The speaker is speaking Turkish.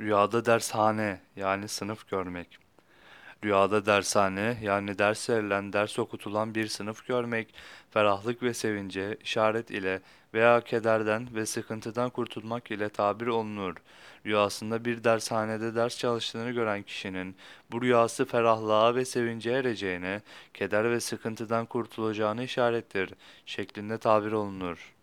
Rüyada dershane yani sınıf görmek. Rüyada dershane yani ders verilen, ders okutulan bir sınıf görmek, ferahlık ve sevince, işaret ile veya kederden ve sıkıntıdan kurtulmak ile tabir olunur. Rüyasında bir dershanede ders çalıştığını gören kişinin bu rüyası ferahlığa ve sevince ereceğine, keder ve sıkıntıdan kurtulacağını işarettir şeklinde tabir olunur.